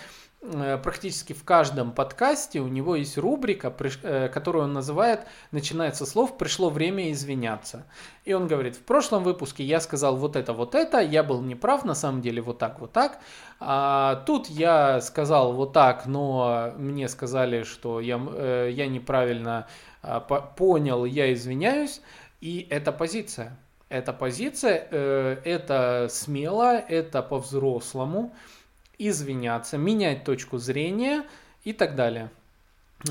практически в каждом подкасте у него есть рубрика, э, которую он называет, начинается слов «пришло время извиняться». И он говорит, в прошлом выпуске я сказал вот это, вот это, я был неправ, на самом деле вот так, вот так. А тут я сказал вот так, но мне сказали, что я, э, я неправильно а, понял, я извиняюсь. И это позиция. Это позиция, это смело, это по-взрослому извиняться, менять точку зрения и так далее.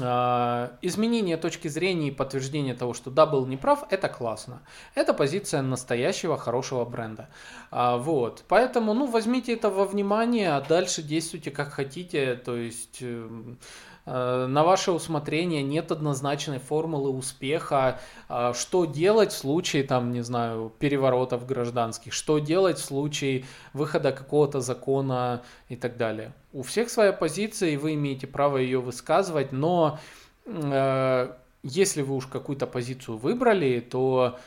А, изменение точки зрения и подтверждение того, что да, был неправ, это классно. Это позиция настоящего хорошего бренда. А, вот. Поэтому, ну, возьмите это во внимание, а дальше действуйте как хотите. То есть эм, на ваше усмотрение нет однозначной формулы успеха. Э, что делать в случае, там, не знаю, переворотов гражданских, что делать в случае выхода какого-то закона и так далее. У всех своя позиция, и вы имеете право ее высказывать, но э, если вы уж какую-то позицию выбрали, то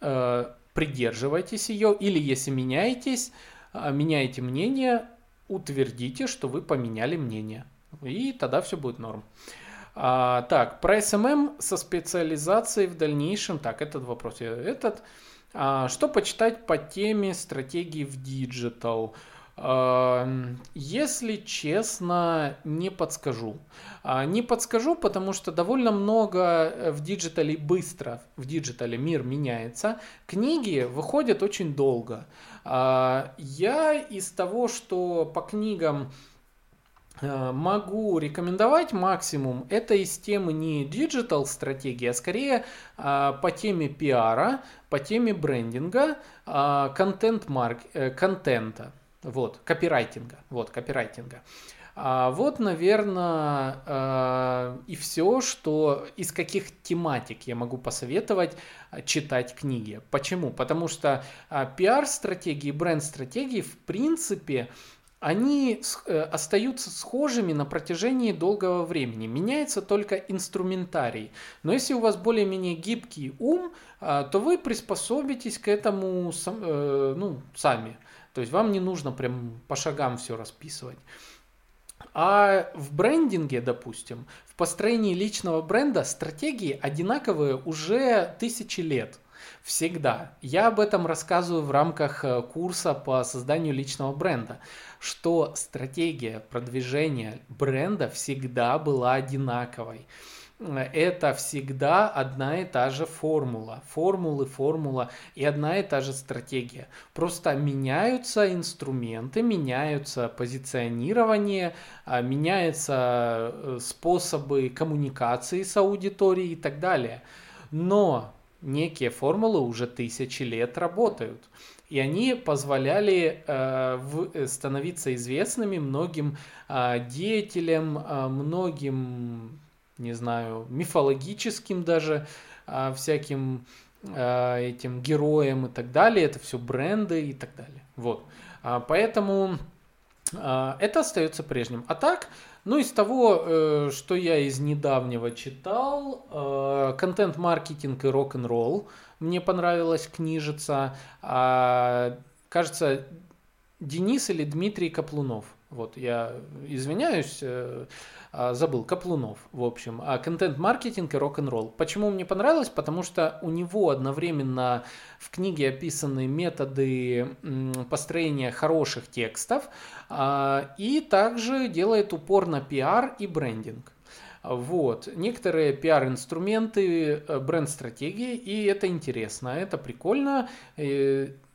э, придерживайтесь ее, или если меняетесь, э, меняете мнение, утвердите, что вы поменяли мнение. И тогда все будет норм. А, так, про SMM со специализацией в дальнейшем. Так, этот вопрос. Этот. А, что почитать по теме стратегии в digital? А, если честно, не подскажу. А, не подскажу, потому что довольно много э, в диджитале быстро, в диджитале мир меняется. Книги выходят очень долго. А, я из того, что по книгам могу рекомендовать максимум. Это из темы не digital стратегии, а скорее а, по теме пиара, по теме брендинга, а, контент марк, э, контента, вот, копирайтинга, вот, копирайтинга. А вот, наверное, и все, что из каких тематик я могу посоветовать читать книги. Почему? Потому что пиар-стратегии, бренд-стратегии, в принципе, они э, остаются схожими на протяжении долгого времени. Меняется только инструментарий. Но если у вас более-менее гибкий ум, а, то вы приспособитесь к этому э, ну, сами. То есть вам не нужно прям по шагам все расписывать. А в брендинге, допустим, в построении личного бренда стратегии одинаковые уже тысячи лет – Всегда. Я об этом рассказываю в рамках э, курса по созданию личного бренда, что стратегия продвижения бренда всегда была одинаковой это всегда одна и та же формула. Формулы, формула и одна и та же стратегия. Просто меняются инструменты, меняются позиционирование, а, меняются э, способы коммуникации с аудиторией и так далее. Но некие формулы уже тысячи лет работают. И они позволяли э, в, э, становиться известными многим э, деятелям, э, многим, не знаю, мифологическим даже э, всяким э, этим героям и так далее. Это все бренды и так далее. Вот. А, поэтому э, это остается прежним. А так, ну, из того, э, что я из недавнего читал, э, контент-маркетинг и рок-н-ролл. Мне понравилась книжица. А, кажется, Денис или Дмитрий Каплунов. Вот, я извиняюсь, э, а, забыл, Каплунов, в общем, а контент-маркетинг и рок-н-ролл. Почему мне понравилось? Потому что у него одновременно в книге описаны методы построения хороших текстов а, и также делает упор на пиар и брендинг. Вот. Некоторые пиар-инструменты, э, бренд-стратегии, и это интересно, это прикольно.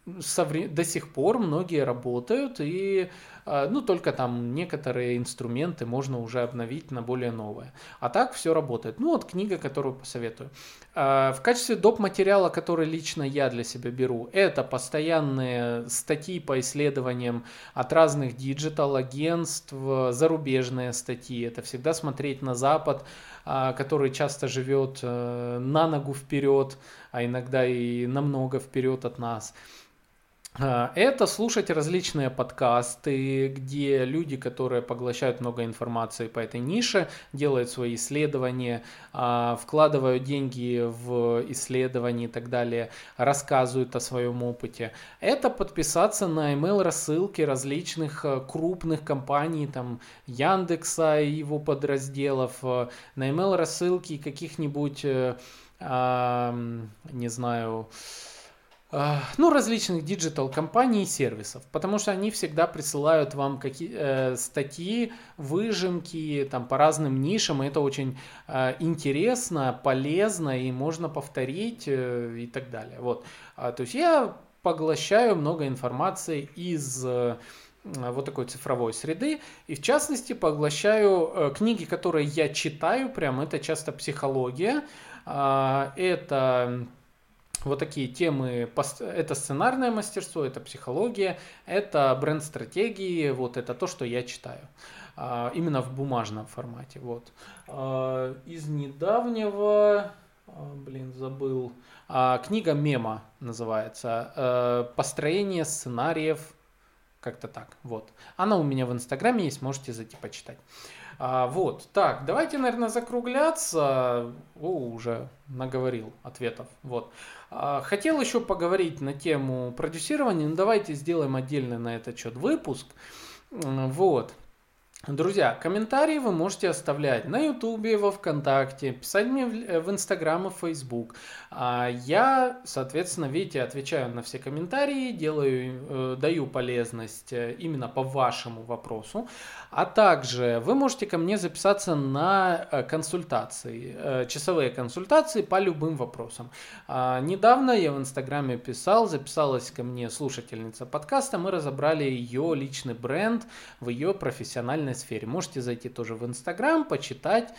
До сих пор многие работают, и а, ну, только там некоторые инструменты можно уже обновить на более новые. А так все работает. Ну, вот книга, которую посоветую. А, в качестве доп. материала, который лично я для себя беру, это постоянные статьи по исследованиям от разных digital-агентств, зарубежные статьи. Это всегда смотреть на Запад, а, который часто живет э, на ногу вперед, а иногда и намного вперед от нас. А, это слушать различные подкасты, где люди, которые поглощают много информации по этой нише, делают свои исследования, а, вкладывают деньги в исследования и так далее, рассказывают о своем опыте. Это подписаться на email рассылки различных э, крупных компаний, там Яндекса и его подразделов, э, на email рассылки каких-нибудь, э, не знаю, ну, различных digital компаний и сервисов, потому что они всегда присылают вам какие э, статьи, выжимки там по разным нишам, и это очень э, интересно, полезно и можно повторить э, и так далее. Вот, а, то есть я поглощаю много информации из э, вот такой цифровой среды. И в частности поглощаю э, книги, которые я читаю, прям это часто психология, э, это вот такие темы, это сценарное мастерство, это психология, это бренд-стратегии, вот это то, что я читаю. А, именно в бумажном формате. Вот. А, из недавнего, а, блин, забыл, книга Мема называется, построение сценариев, как-то так, вот. Она у меня в Инстаграме есть, можете зайти почитать. А, вот, так, давайте, наверное, закругляться. О, уже наговорил ответов. Вот. А, хотел еще поговорить на тему продюсирования, но давайте сделаем отдельный на этот счет выпуск. Вот. Друзья, комментарии вы можете оставлять на Ютубе, во Вконтакте, писать мне в Инстаграм и Фейсбук. А я, соответственно, видите, отвечаю на все комментарии, делаю, э, даю полезность э, именно по вашему вопросу. А также вы можете ко мне записаться на э, консультации, часовые консультации по любым вопросам. А, недавно я в Инстаграме писал, записалась ко мне слушательница подкаста, мы разобрали ее личный бренд в ее профессиональной данной сфере. Можете зайти тоже в Инстаграм, почитать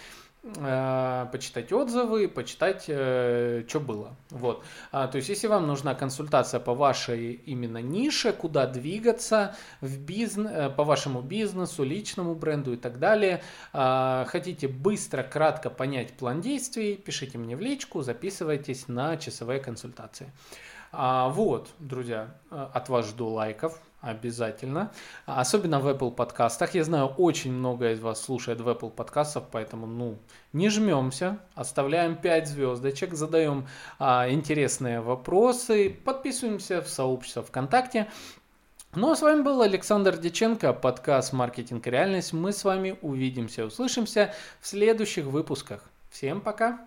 Э, почитать отзывы, почитать, э, что было. Вот. А, то есть, если вам нужна консультация по вашей именно нише, куда двигаться в бизнес, э, по вашему бизнесу, личному бренду и так далее, а, хотите быстро, кратко понять план действий, пишите мне в личку, записывайтесь на часовые консультации. А, вот, друзья, от вас жду лайков, Обязательно. Особенно в Apple подкастах. Я знаю, очень много из вас слушает в Apple подкастах, поэтому, ну, не жмемся, оставляем 5 звездочек, задаем а, интересные вопросы, подписываемся в сообщество ВКонтакте. Ну а с вами был Александр Деченко, подкаст «Маркетинг и реальность». Мы с вами увидимся, услышимся в следующих выпусках. Всем пока!